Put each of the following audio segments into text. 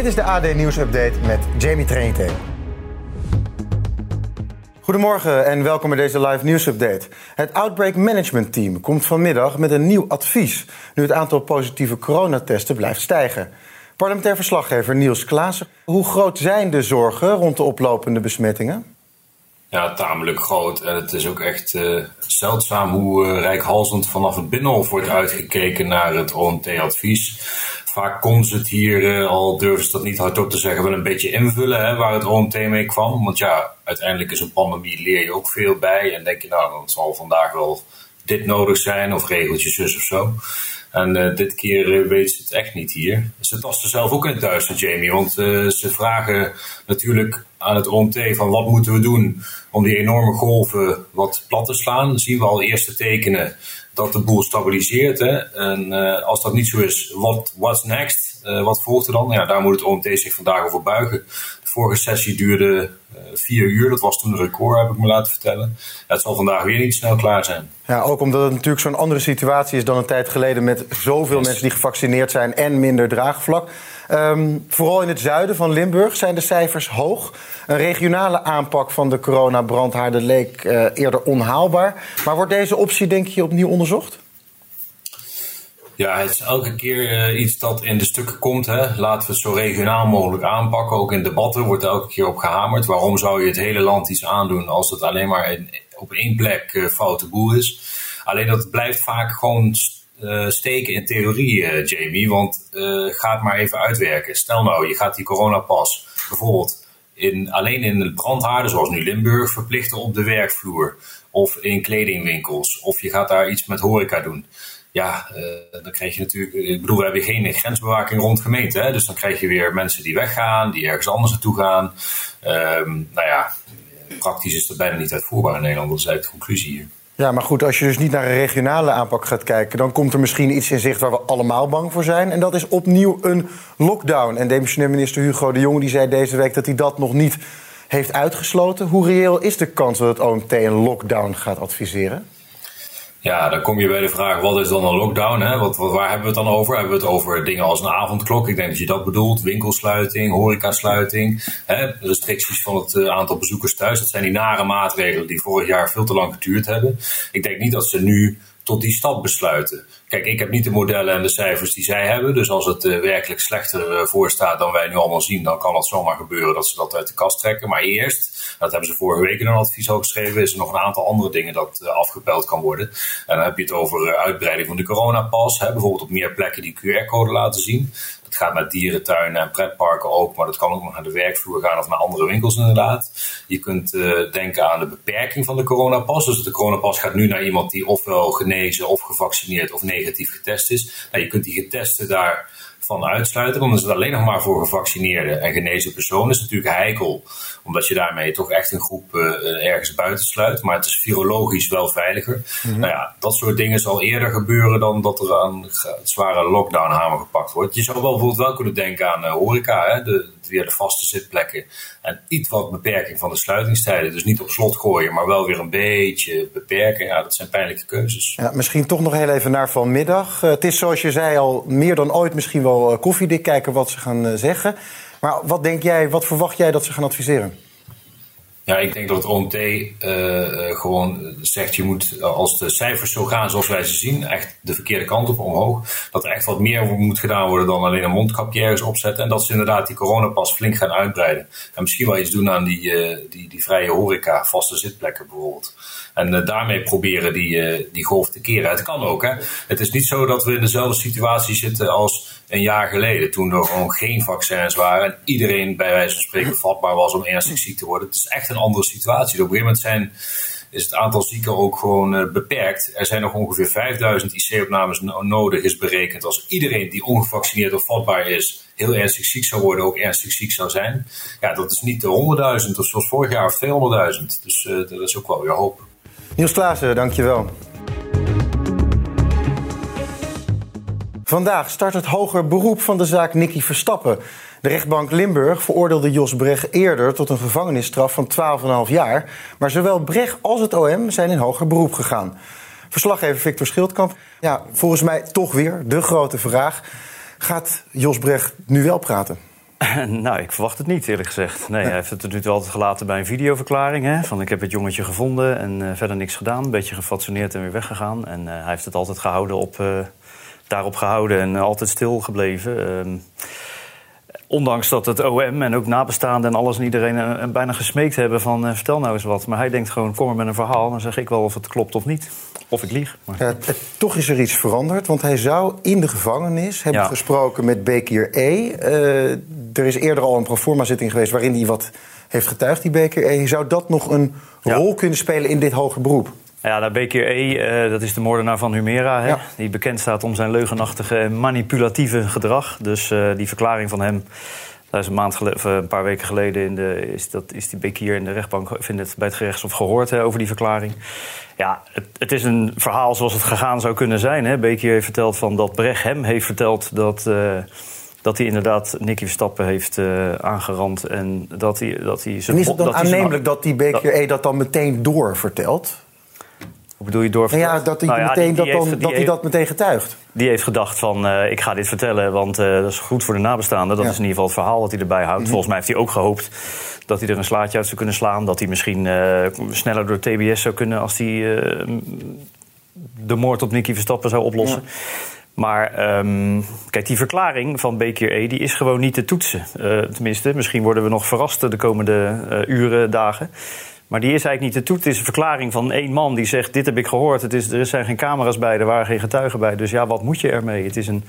Dit is de AD Nieuws Update met Jamie Trainte. Goedemorgen en welkom bij deze live nieuwsupdate. Het Outbreak Management Team komt vanmiddag met een nieuw advies... nu het aantal positieve coronatesten blijft stijgen. Parlementair verslaggever Niels Klaassen. Hoe groot zijn de zorgen rond de oplopende besmettingen? Ja, tamelijk groot. En het is ook echt uh, zeldzaam hoe uh, rijkhalsend vanaf het Binnenhof wordt uitgekeken naar het OMT-advies. Vaak kon ze het hier, uh, al durven ze dat niet hardop te zeggen, wel een beetje invullen hè, waar het OMT mee kwam. Want ja, uiteindelijk is een pandemie, leer je ook veel bij. En denk je, nou, dan zal vandaag wel dit nodig zijn of regeltjes zus of zo. En uh, dit keer uh, weet ze het echt niet hier. Ze tasten zelf ook in het duister, Jamie. Want ze vragen natuurlijk aan het OMT van wat moeten we doen om die enorme golven wat plat te slaan. Dan zien we al eerste tekenen dat de boel stabiliseert. Hè? En als dat niet zo is, wat what's next? wat volgt er dan? Ja, daar moet het OMT zich vandaag over buigen. Vorige sessie duurde vier uur. Dat was toen een record, heb ik me laten vertellen. het zal vandaag weer niet snel klaar zijn. Ja, ook omdat het natuurlijk zo'n andere situatie is dan een tijd geleden... met zoveel yes. mensen die gevaccineerd zijn en minder draagvlak. Um, vooral in het zuiden van Limburg zijn de cijfers hoog. Een regionale aanpak van de coronabrandhaarden leek uh, eerder onhaalbaar. Maar wordt deze optie, denk je, opnieuw onderzocht? Ja, het is elke keer uh, iets dat in de stukken komt. Hè. Laten we het zo regionaal mogelijk aanpakken. Ook in debatten wordt elke keer op gehamerd. Waarom zou je het hele land iets aandoen als het alleen maar in, op één plek uh, foute boel is? Alleen dat blijft vaak gewoon uh, steken in theorie, Jamie. Want ga het maar even uitwerken. Stel nou, je gaat die coronapas bijvoorbeeld in, alleen in de brandhaarden, zoals nu Limburg, verplichten op de werkvloer. Of in kledingwinkels. Of je gaat daar iets met horeca doen ja, uh, dan krijg je natuurlijk. Ik bedoel, we hebben geen grensbewaking rond gemeente. Hè? Dus dan krijg je weer mensen die weggaan, die ergens anders naartoe gaan. Um, nou ja, praktisch is dat bijna niet uitvoerbaar in Nederland. Dat is eigenlijk de conclusie hier. Ja, maar goed, als je dus niet naar een regionale aanpak gaat kijken, dan komt er misschien iets in zicht waar we allemaal bang voor zijn. En dat is opnieuw een lockdown. En demissionair minister Hugo de Jonge die zei deze week dat hij dat nog niet heeft uitgesloten. Hoe reëel is de kans dat het OMT een lockdown gaat adviseren? Ja, dan kom je bij de vraag, wat is dan een lockdown? Hè? Wat, waar hebben we het dan over? Hebben we het over dingen als een avondklok? Ik denk dat je dat bedoelt. Winkelsluiting, horecasluiting. Hè? Restricties van het uh, aantal bezoekers thuis. Dat zijn die nare maatregelen die vorig jaar veel te lang geduurd hebben. Ik denk niet dat ze nu tot die stap besluiten. Kijk, ik heb niet de modellen en de cijfers die zij hebben. Dus als het uh, werkelijk slechter uh, voor staat dan wij nu allemaal zien, dan kan het zomaar gebeuren dat ze dat uit de kast trekken. Maar eerst, dat hebben ze vorige week in een advies ook geschreven, is er nog een aantal andere dingen dat uh, afgepeld kan worden. En dan heb je het over uitbreiding van de coronapas. Hè, bijvoorbeeld op meer plekken die QR-code laten zien. Dat gaat naar dierentuinen en pretparken ook, maar dat kan ook nog naar de werkvloer gaan of naar andere winkels inderdaad. Je kunt denken aan de beperking van de coronapas. Dus de coronapas gaat nu naar iemand die ofwel genezen of gevaccineerd of negatief getest is. Nou, je kunt die getesten daar van uitsluiten. Dan is het alleen nog maar voor gevaccineerde en genezen personen. Dat is natuurlijk heikel, omdat je daarmee toch echt een groep uh, ergens buiten sluit. Maar het is virologisch wel veiliger. Mm-hmm. Nou ja, dat soort dingen zal eerder gebeuren dan dat er aan zware lockdown hamer gepakt wordt. Je zou wel bijvoorbeeld wel kunnen denken aan uh, horeca, hè? De, weer de vaste zitplekken. En iets wat beperking van de sluitingstijden. Dus niet op slot gooien, maar wel weer een beetje beperken. Ja, dat zijn pijnlijke keuzes. Ja, misschien toch nog heel even naar vanmiddag. Uh, het is zoals je zei al meer dan ooit misschien wel koffiedik kijken wat ze gaan uh, zeggen. Maar wat denk jij, wat verwacht jij dat ze gaan adviseren? Ja, ik denk dat het OMT uh, gewoon zegt: je moet, als de cijfers zo gaan zoals wij ze zien, echt de verkeerde kant op omhoog. Dat er echt wat meer moet gedaan worden dan alleen een mondkapje ergens opzetten. En dat ze inderdaad die coronapas flink gaan uitbreiden. En misschien wel iets doen aan die, die, die vrije horeca, vaste zitplekken bijvoorbeeld. En daarmee proberen die, die golf te keren. Het kan ook, hè. Het is niet zo dat we in dezelfde situatie zitten als een jaar geleden, toen er gewoon geen vaccins waren en iedereen bij wijze van spreken vatbaar was om ernstig ziek te worden. Het is echt een andere situatie. Op een gegeven moment zijn is het aantal zieken ook gewoon beperkt. Er zijn nog ongeveer 5000 IC-opnames nodig, is berekend. Als iedereen die ongevaccineerd of vatbaar is, heel ernstig ziek zou worden, ook ernstig ziek zou zijn. Ja, dat is niet de 100.000 of zoals vorig jaar of 200.000. Dus dat is ook wel weer hoop. Niels Klaassen, dankjewel. Vandaag start het hoger beroep van de zaak Nicky Verstappen. De rechtbank Limburg veroordeelde Jos Brecht eerder tot een gevangenisstraf van 12,5 jaar. Maar zowel Brecht als het OM zijn in hoger beroep gegaan. Verslaggever Victor Schildkamp. Ja, volgens mij toch weer de grote vraag. Gaat Jos Brecht nu wel praten? nou, ik verwacht het niet, eerlijk gezegd. Nee, hij heeft het tot nu toe altijd gelaten bij een videoverklaring. Hè, van ik heb het jongetje gevonden en uh, verder niks gedaan. Een beetje gefatsoeneerd en weer weggegaan. En uh, hij heeft het altijd gehouden op, uh, daarop gehouden en altijd stil gebleven. Ondanks dat het OM en ook nabestaanden en alles en iedereen bijna gesmeekt hebben van vertel nou eens wat. Maar hij denkt gewoon, kom maar met een verhaal. Dan zeg ik wel of het klopt of niet. Of ik lieg. Maar... Ja, toch is er iets veranderd, want hij zou in de gevangenis hebben gesproken met Bekir E. er is eerder al een proforma-zitting geweest waarin hij wat heeft getuigd, die Bekir E. Zou dat nog een rol kunnen spelen in dit hoger beroep? Ja, nou, Bekir E, uh, dat is de moordenaar van Humera. Hè, Die bekend staat om zijn leugenachtige en manipulatieve gedrag. Dus uh, die verklaring van hem... Dat is een, maand geleden, een paar weken geleden in de, is, dat, is die Bekir in de rechtbank vindt het bij het gerechtshof gehoord hè, over die verklaring. Ja, het, het, is een verhaal zoals het gegaan zou kunnen zijn. Hè. Bekir heeft verteld van dat Brecht hem heeft verteld dat, uh, dat hij inderdaad Nicky Verstappen heeft uh, aangerand. En dat hij, dat hij en is het dan dat aannemelijk dat die Bekir E dat dan meteen doorvertelt? Hoe bedoel je door? Nou ja, dat hij, nou ja, meteen, die, die dat, dan, dat hij dat meteen getuigt. Die heeft gedacht van, uh, ik ga dit vertellen, want uh, dat is goed voor de nabestaanden. Dat ja. is in ieder geval het verhaal dat hij erbij houdt. Mm -hmm. Volgens mij heeft hij ook gehoopt dat hij er een slaatje uit zou kunnen slaan. Dat hij misschien uh, sneller door TBS zou kunnen als hij de moord op Nicky Verstappen zou oplossen. Ja. Maar um, kijk, die verklaring van Bekir E die is gewoon niet te toetsen. tenminste, misschien worden we nog verrast de komende uren, dagen. Maar die is eigenlijk niet te toetsen. Het is een verklaring van één man die zegt: Dit heb ik gehoord. Het is, er zijn geen camera's bij, er waren geen getuigen bij. Dus ja, wat moet je ermee? Het is een,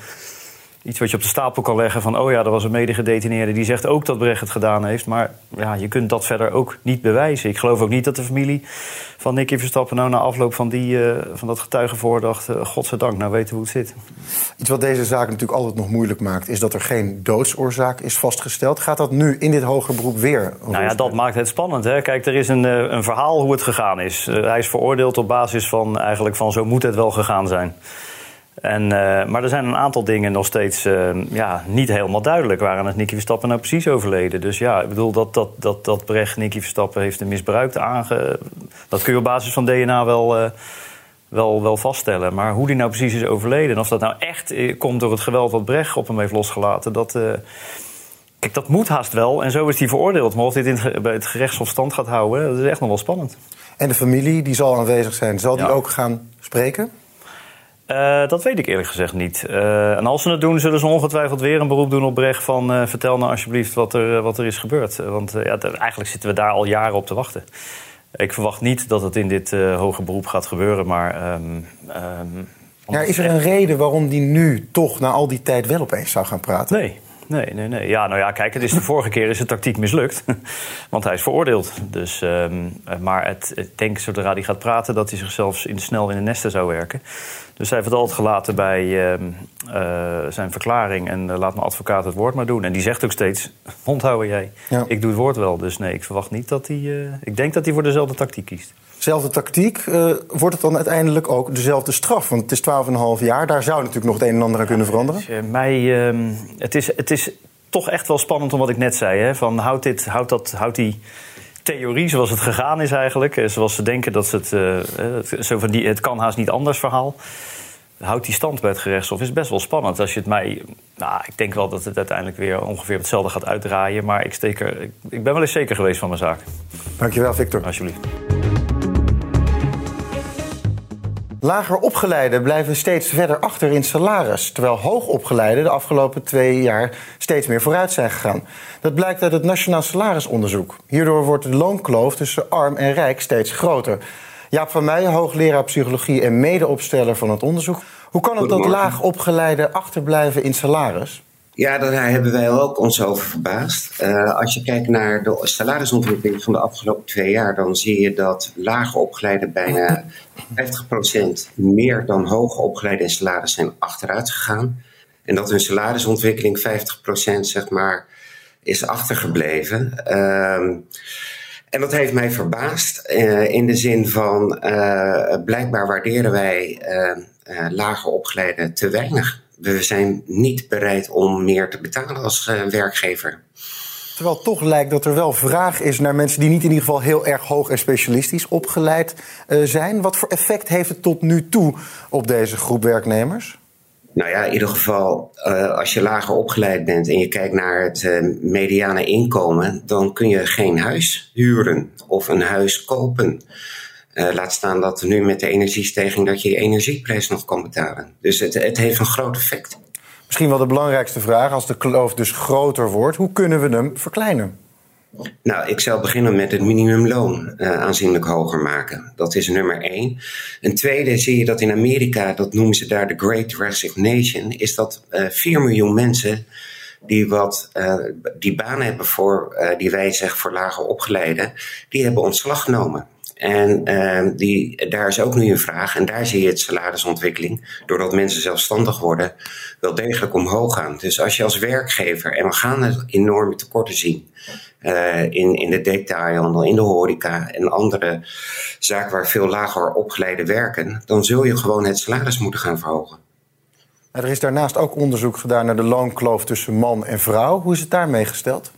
iets wat je op de stapel kan leggen van... oh ja, er was een medegedetineerde die zegt ook dat Brecht het gedaan heeft. Maar ja, je kunt dat verder ook niet bewijzen. Ik geloof ook niet dat de familie van Nicky Verstappen... nou na afloop van, die, uh, van dat getuigenvoor dacht... Uh, godzijdank, nou weten we hoe het zit. Iets wat deze zaak natuurlijk altijd nog moeilijk maakt... is dat er geen doodsoorzaak is vastgesteld. Gaat dat nu in dit hoger beroep weer? Nou ja, dat maakt het spannend. Hè? Kijk, er is een, uh, een verhaal hoe het gegaan is. hij is veroordeeld op basis van eigenlijk van zo moet het wel gegaan zijn. En, uh, maar er zijn een aantal dingen nog steeds uh, ja, niet helemaal duidelijk. Waar is Nicky Verstappen nou precies overleden? Dus ja, ik bedoel dat, dat, dat, dat Brecht Nicky Verstappen heeft een misbruik aange... Dat kun je op basis van DNA wel, uh, wel, wel vaststellen. Maar hoe die nou precies is overleden... en of dat nou echt komt door het geweld wat Brecht op hem heeft losgelaten... dat... Kijk, dat moet haast wel. En zo is hij veroordeeld. Maar of dit in het, bij het gerechtshof stand gaat houden, dat is echt nog wel spannend. En de familie, die zal aanwezig zijn, zal die ja. ook gaan spreken? Uh, dat weet ik eerlijk gezegd niet. Uh, en als ze het doen, zullen ze ongetwijfeld weer een beroep doen op Brecht van uh, vertel nou alsjeblieft wat er, wat er is gebeurd. Want ja, eigenlijk zitten we daar al jaren op te wachten. Ik verwacht niet dat het in dit hoge beroep gaat gebeuren, maar. Um, um, ja, is er een reden waarom die nu toch na al die tijd wel opeens zou gaan praten? Nee, Nee, nee, nee. Ja, nou ja, kijk, het is de vorige keer is de tactiek mislukt. Want hij is veroordeeld. Dus, um, maar het, ik denk zodra hij gaat praten dat hij zichzelf in, snel in de nesten zou werken. Dus hij heeft het altijd gelaten bij um, uh, zijn verklaring. En uh, laat mijn advocaat het woord maar doen. En die zegt ook steeds: onthouden jij. Ja. Ik doe het woord wel. Dus nee, ik verwacht niet dat hij. Uh, ik denk dat hij voor dezelfde tactiek kiest. Zelfde tactiek, uh, wordt het dan uiteindelijk ook dezelfde straf? Want het is 12,5 jaar, daar zou natuurlijk nog het een en ander aan kunnen veranderen. Ja, mij, uh, het, is, het is toch echt wel spannend om wat ik net zei. Hè? Van, houdt, dit, houdt, dat, houdt die theorie zoals het gegaan is eigenlijk, zoals ze denken dat ze het, uh, zo van die, het kan haast niet anders verhaal. Houdt die stand bij het gerechtshof is best wel spannend. Als je het mij. Nou, ik denk wel dat het uiteindelijk weer ongeveer hetzelfde gaat uitdraaien. Maar ik, steek er, ik, ik ben wel eens zeker geweest van mijn zaak. Dankjewel, Victor. Alsjeblieft. Lager opgeleiden blijven steeds verder achter in salaris, terwijl hoogopgeleiden de afgelopen twee jaar steeds meer vooruit zijn gegaan. Dat blijkt uit het Nationaal Salarisonderzoek. Hierdoor wordt de loonkloof tussen arm en rijk steeds groter. Jaap van Meijen, hoogleraar psychologie en medeopsteller van het onderzoek. Hoe kan het dat laag opgeleiden achterblijven in salaris? Ja, daar hebben wij ook ons over verbaasd. Uh, als je kijkt naar de salarisontwikkeling van de afgelopen twee jaar, dan zie je dat lage opgeleide bijna 50% meer dan hoge opgeleide in salaris zijn achteruit gegaan. En dat hun salarisontwikkeling 50% zeg maar is achtergebleven. Uh, en dat heeft mij verbaasd uh, in de zin van uh, blijkbaar waarderen wij lage opgeleiden te weinig. We zijn niet bereid om meer te betalen als werkgever. Terwijl toch lijkt dat er wel vraag is naar mensen die niet in ieder geval heel erg hoog en specialistisch opgeleid zijn. Wat voor effect heeft het tot nu toe op deze groep werknemers? Nou ja, in ieder geval, uh, als je lager opgeleid bent en je kijkt naar het uh, mediane inkomen, dan kun je geen huis huren of een huis kopen. Uh, laat staan dat nu met de energiestijging dat je je energieprijs nog kan betalen. Dus het, het heeft een groot effect. Misschien wel de belangrijkste vraag, als de kloof dus groter wordt, hoe kunnen we hem verkleinen? Nou, ik zou beginnen met het minimumloon uh, aanzienlijk hoger maken. Dat is nummer één. Een tweede zie je dat in Amerika, dat noemen ze daar de Great Resignation, is dat uh, eh, 4 miljoen mensen die wat uh, die baan hebben voor, die wij zeggen voor lager opgeleide, die hebben ontslag genomen. En uh, die, daar is ook nu een vraag. En daar zie je het salarisontwikkeling, doordat mensen zelfstandig worden, wel degelijk omhoog gaan. Dus als je als werkgever, en we gaan enorme tekorten zien uh, in, in de detailhandel, in de horeca en andere zaken waar veel lager opgeleide werken, dan zul je gewoon het salaris moeten gaan verhogen. Er is daarnaast ook onderzoek gedaan naar de loonkloof tussen man en vrouw. Hoe is het daarmee gesteld?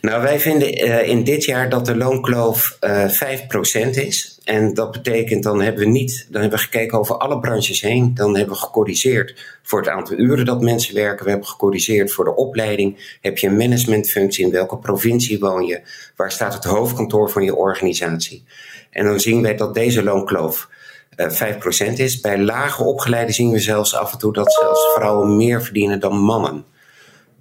Nou, wij vinden uh, in dit jaar dat de loonkloof uh, eh, 5% is. En dat betekent, dan hebben we niet, dan hebben we gekeken over alle branches heen. Dan hebben we gecorrigeerd voor het aantal uren dat mensen werken. We hebben gecorrigeerd voor de opleiding. Heb je een managementfunctie? In welke provincie woon je? Waar staat het hoofdkantoor van je organisatie? En dan zien wij dat deze loonkloof uh, eh, 5% is. Bij lage opgeleiden zien we zelfs af en toe dat zelfs vrouwen meer verdienen dan mannen.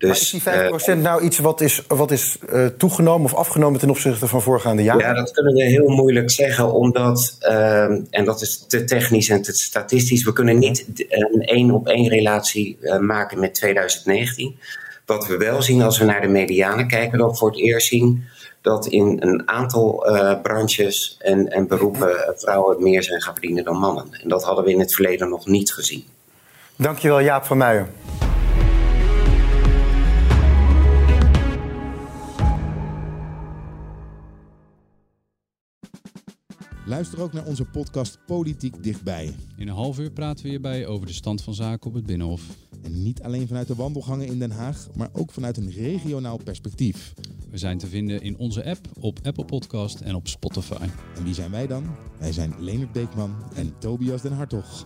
Dus, is die 5% uh, nou iets wat is, wat is uh, toegenomen of afgenomen ten opzichte van voorgaande jaren? Ja, dat kunnen we heel moeilijk zeggen, omdat, uh, en dat is te technisch en te statistisch, we kunnen niet een één op één relatie uh, maken met 2019. Wat we wel zien als we naar de medianen kijken, dan voor het eerst zien dat in een aantal branches en, en beroepen vrouwen meer zijn gaan verdienen dan mannen. En dat hadden we in het verleden nog niet gezien. Dankjewel Jaap van Meijen. Luister ook naar onze podcast Politiek Dichtbij. In een half uur praten we hierbij over de stand van zaken op het Binnenhof. En niet alleen vanuit de wandelgangen in Den Haag, maar ook vanuit een regionaal perspectief. We zijn te vinden in onze app, op Apple Podcast en op Spotify. En wie zijn wij dan? Wij zijn Leonard Beekman en Tobias den Hartog.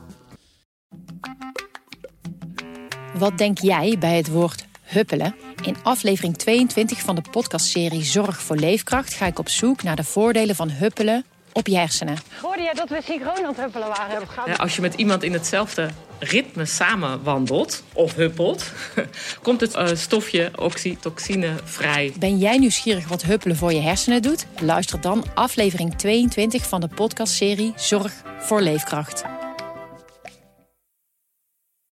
Wat denk jij bij het woord huppelen? In aflevering 22 van de podcastserie Zorg voor Leefkracht ga ik op zoek naar de voordelen van huppelen op je hersenen. Hoorde jij dat we synchroon aan het huppelen waren? Ja, als je met iemand in hetzelfde ritme samen wandelt of huppelt, komt het uh, stofje oxytocine vrij. Ben jij nieuwsgierig wat huppelen voor je hersenen doet? Luister dan aflevering 22 van de podcastserie Zorg voor Leefkracht.